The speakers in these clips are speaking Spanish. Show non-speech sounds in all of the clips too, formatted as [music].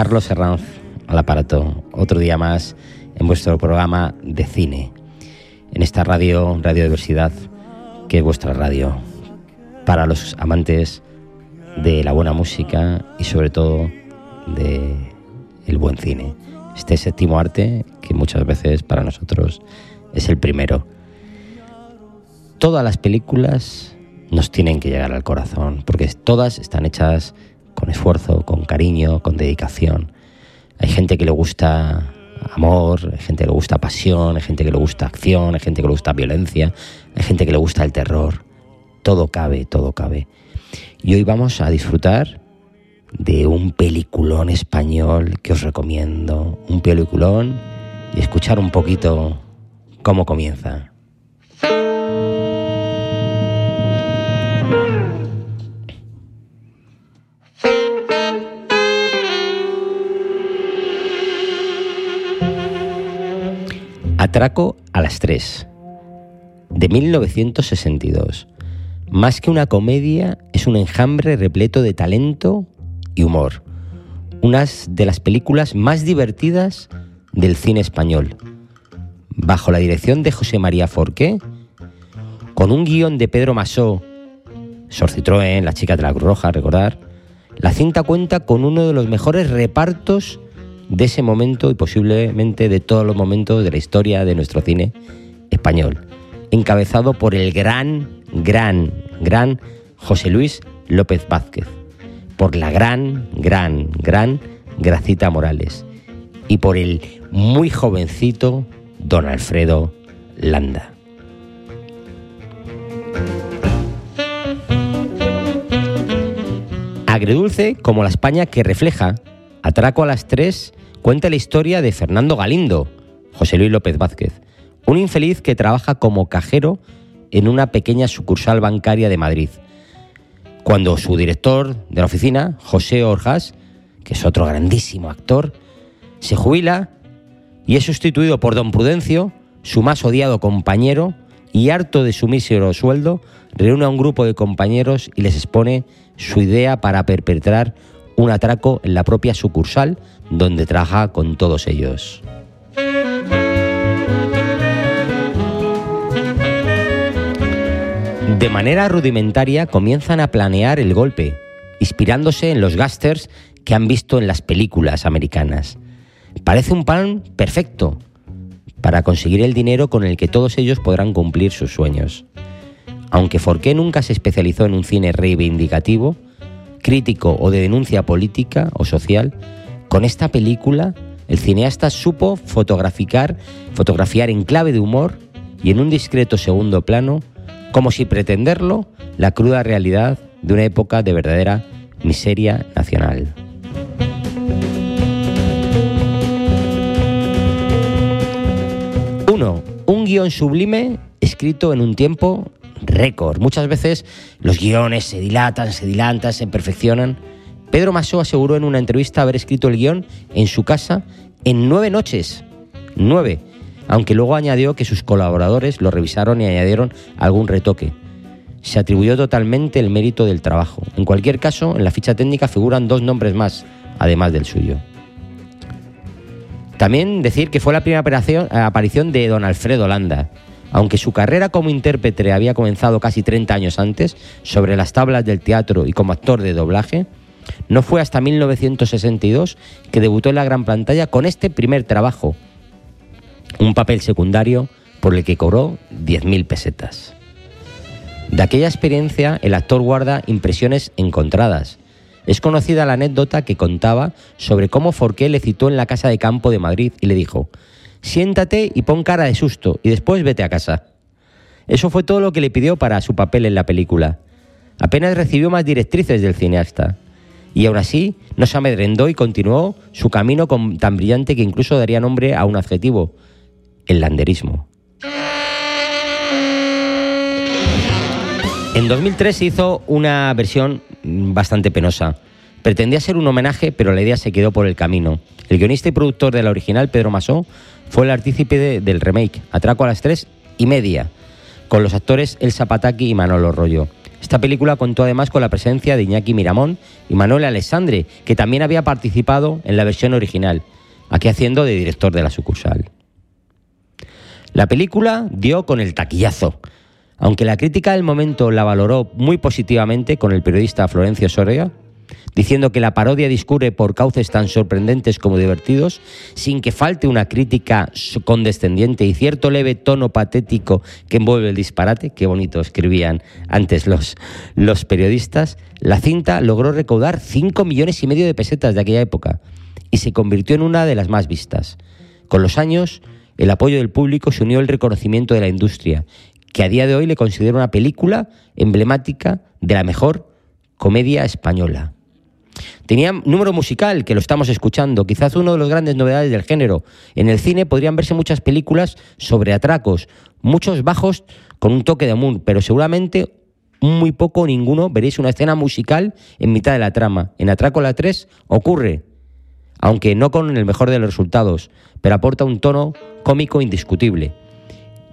Carlos Herranz al aparato, otro día más en vuestro programa de cine, en esta radio, Radio Diversidad, que es vuestra radio, para los amantes de la buena música y sobre todo de el buen cine. Este séptimo arte que muchas veces para nosotros es el primero. Todas las películas nos tienen que llegar al corazón, porque todas están hechas con esfuerzo, con cariño, con dedicación. Hay gente que le gusta amor, hay gente que le gusta pasión, hay gente que le gusta acción, hay gente que le gusta violencia, hay gente que le gusta el terror. Todo cabe, todo cabe. Y hoy vamos a disfrutar de un peliculón español que os recomiendo. Un peliculón y escuchar un poquito cómo comienza. Atraco a las 3, de 1962. Más que una comedia, es un enjambre repleto de talento y humor. Unas de las películas más divertidas del cine español. Bajo la dirección de José María Forqué, con un guion de Pedro Masó, Sor Citroën, La chica de la Cruz Roja, recordar, la cinta cuenta con uno de los mejores repartos de ese momento y posiblemente de todos los momentos de la historia de nuestro cine español, encabezado por el gran, gran, gran José Luis López Vázquez, por la gran, gran, gran Gracita Morales y por el muy jovencito don Alfredo Landa. Agredulce como la España que refleja Atraco a las tres cuenta la historia de Fernando Galindo, José Luis López Vázquez, un infeliz que trabaja como cajero en una pequeña sucursal bancaria de Madrid. Cuando su director de la oficina, José Orjas, que es otro grandísimo actor, se jubila y es sustituido por don Prudencio, su más odiado compañero, y harto de su mísero sueldo, reúne a un grupo de compañeros y les expone su idea para perpetrar un atraco en la propia sucursal donde trabaja con todos ellos. De manera rudimentaria comienzan a planear el golpe, inspirándose en los gasters que han visto en las películas americanas. Parece un plan perfecto para conseguir el dinero con el que todos ellos podrán cumplir sus sueños. Aunque Forqué nunca se especializó en un cine reivindicativo, crítico o de denuncia política o social, con esta película el cineasta supo fotografiar, fotografiar en clave de humor y en un discreto segundo plano, como si pretenderlo, la cruda realidad de una época de verdadera miseria nacional. Uno, un guion sublime escrito en un tiempo récord. Muchas veces los guiones se dilatan, se dilantan, se perfeccionan. Pedro Masó aseguró en una entrevista haber escrito el guion en su casa en nueve noches. Nueve. Aunque luego añadió que sus colaboradores lo revisaron y añadieron algún retoque. Se atribuyó totalmente el mérito del trabajo. En cualquier caso, en la ficha técnica figuran dos nombres más, además del suyo. También decir que fue la primera aparición de don Alfredo Landa, aunque su carrera como intérprete había comenzado casi 30 años antes, sobre las tablas del teatro y como actor de doblaje, no fue hasta 1962 que debutó en la gran pantalla con este primer trabajo, un papel secundario por el que cobró 10.000 pesetas. De aquella experiencia el actor guarda impresiones encontradas. Es conocida la anécdota que contaba sobre cómo Forqué le citó en la casa de campo de Madrid y le dijo, siéntate y pon cara de susto y después vete a casa. Eso fue todo lo que le pidió para su papel en la película. Apenas recibió más directrices del cineasta. Y aún así no se amedrentó y continuó su camino tan brillante que incluso daría nombre a un adjetivo, el landerismo. En 2003 se hizo una versión bastante penosa. Pretendía ser un homenaje, pero la idea se quedó por el camino. El guionista y productor de la original, Pedro Masó, fue el artícipe del remake, Atraco a las tres y media, con los actores El Zapataki y Manolo Rollo. Esta película contó además con la presencia de Iñaki Miramón y Manuel Alessandre, que también había participado en la versión original, aquí haciendo de director de la sucursal. La película dio con el taquillazo, aunque la crítica del momento la valoró muy positivamente con el periodista Florencio Soria, diciendo que la parodia discurre por cauces tan sorprendentes como divertidos, sin que falte una crítica condescendiente y cierto leve tono patético que envuelve el disparate, qué bonito escribían antes los, los periodistas, la cinta logró recaudar 5 millones y medio de pesetas de aquella época y se convirtió en una de las más vistas. Con los años, el apoyo del público se unió al reconocimiento de la industria, que a día de hoy le considera una película emblemática de la mejor comedia española. Tenía número musical, que lo estamos escuchando, quizás uno de los grandes novedades del género. En el cine podrían verse muchas películas sobre atracos, muchos bajos con un toque de moon, pero seguramente muy poco ninguno veréis una escena musical en mitad de la trama. En Atraco la 3 ocurre, aunque no con el mejor de los resultados, pero aporta un tono cómico indiscutible.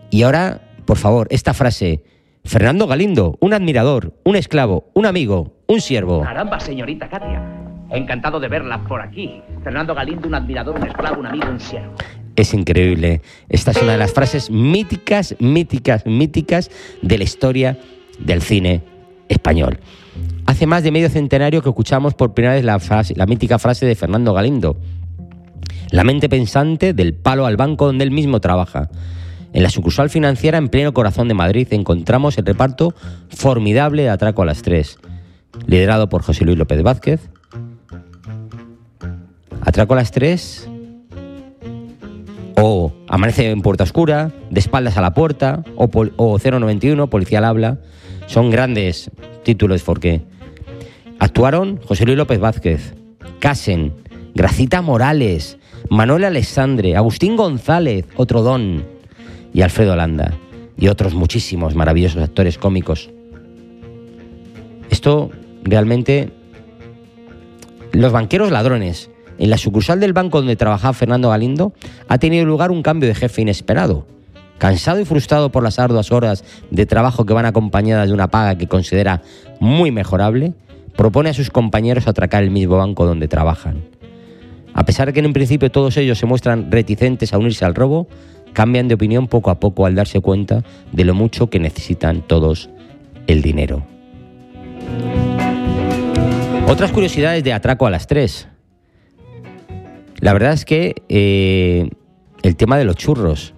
Y ahora, por favor, esta frase, Fernando Galindo, un admirador, un esclavo, un amigo, un siervo. Caramba, señorita Katia. Encantado de verla por aquí. Fernando Galindo, un admirador, un esclavo, un amigo, un siervo. Es increíble. Esta es una de las frases míticas, míticas, míticas de la historia del cine español. Hace más de medio centenario que escuchamos por primera vez la, mítica frase de Fernando Galindo. La mente pensante del palo al banco donde él mismo trabaja. En la sucursal financiera en pleno corazón de Madrid encontramos el reparto formidable de Atraco a las Tres, liderado por José Luis López Vázquez. Atraco a las Tres o Amanece en Puerta Oscura, De espaldas a la puerta o, o 091, Policía al habla. Son grandes títulos porque actuaron José Luis López Vázquez, Casen, Gracita Morales, Manuel Alessandre, Agustín González, otro don, y Alfredo Landa, y otros muchísimos maravillosos actores cómicos. Esto realmente... Los banqueros ladrones. En la sucursal del banco donde trabajaba Fernando Galindo ha tenido lugar un cambio de jefe inesperado. Cansado y frustrado por las arduas horas de trabajo que van acompañadas de una paga que considera muy mejorable, propone a sus compañeros atracar el mismo banco donde trabajan. A pesar de que en un principio todos ellos se muestran reticentes a unirse al robo, cambian de opinión poco a poco al darse cuenta de lo mucho que necesitan todos el dinero. Otras curiosidades de Atraco a las tres. La verdad es que eh, el tema de los churros.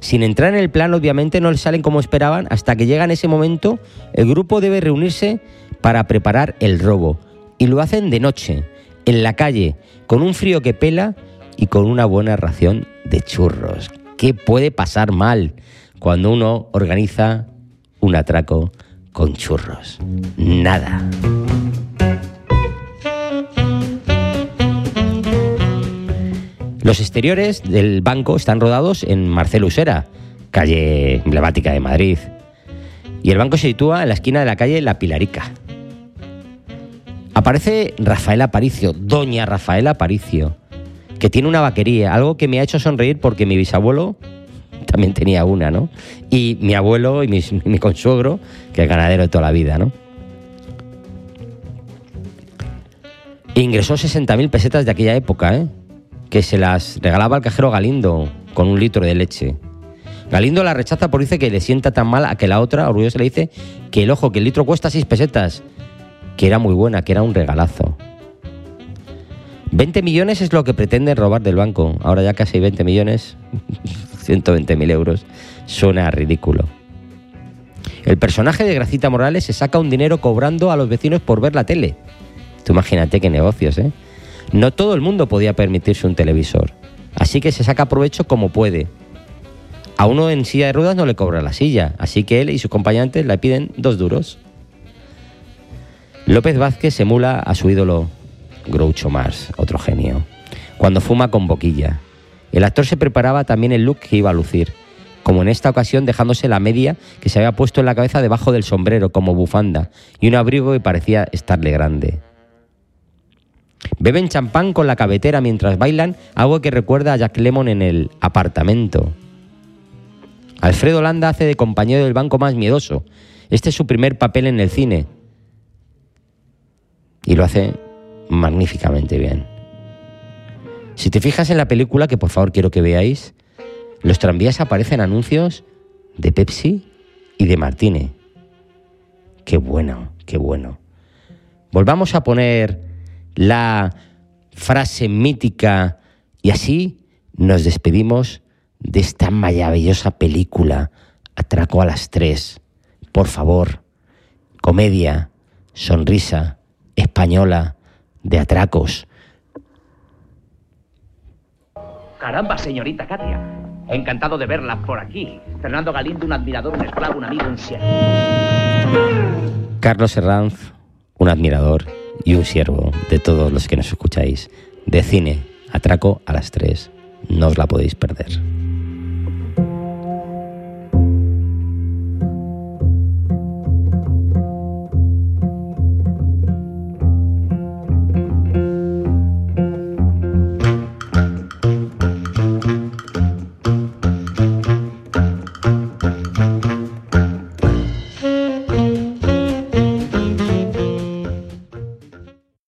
Sin entrar en el plan, obviamente no les salen como esperaban. Hasta que llega en ese momento, el grupo debe reunirse para preparar el robo. Y lo hacen de noche, en la calle, con un frío que pela y con una buena ración de churros. ¿Qué puede pasar mal cuando uno organiza un atraco con churros? Nada. Los exteriores del banco están rodados en Marcelo Usera, calle emblemática de Madrid. Y el banco se sitúa en la esquina de la calle La Pilarica. Aparece Rafael Aparicio, doña Rafael Aparicio, que tiene una vaquería, algo que me ha hecho sonreír porque mi bisabuelo también tenía una, ¿no? Y mi abuelo y mi, consuegro, que es ganadero de toda la vida, ¿no? Ingresó 60.000 pesetas de aquella época, ¿eh? Que se las regalaba al cajero Galindo con un litro de leche. Galindo la rechaza por dice que le sienta tan mal a que la otra, orgullosa, le dice que el ojo, que el litro cuesta 6 pesetas, que era muy buena, que era un regalazo. 20 millones es lo que pretenden robar del banco. Ahora ya casi 20 millones, [laughs] 120 mil euros, suena ridículo. El personaje de Gracita Morales se saca un dinero cobrando a los vecinos por ver la tele. Tú imagínate qué negocios, ¿eh? No todo el mundo podía permitirse un televisor, así que se saca provecho como puede. A uno en silla de ruedas no le cobra la silla, así que él y sus compañeros le piden dos duros. López Vázquez emula a su ídolo Groucho Mars, otro genio, cuando fuma con boquilla. El actor se preparaba también el look que iba a lucir, como en esta ocasión dejándose la media que se había puesto en la cabeza debajo del sombrero como bufanda y un abrigo que parecía estarle grande. Beben champán con la cabetera mientras bailan, algo que recuerda a Jack Lemon en el apartamento. Alfredo Landa hace de compañero del banco más miedoso, Este es su primer papel en el cine. Y lo hace magníficamente bien. Si te fijas en la película, que por favor quiero que veáis, los tranvías aparecen anuncios de Pepsi y de Martine. Qué bueno, qué bueno. Volvamos a poner la frase mítica y así nos despedimos de esta maravillosa película, Atraco a las tres. Por favor, comedia, sonrisa, española, de atracos. Caramba, señorita Katia. Encantado de verla por aquí. Fernando Galindo, un admirador, un esclavo, un amigo, un siervo. Carlos Herranz, un admirador y un siervo de todos los que nos escucháis. De cine, atraco a las tres. No os la podéis perder.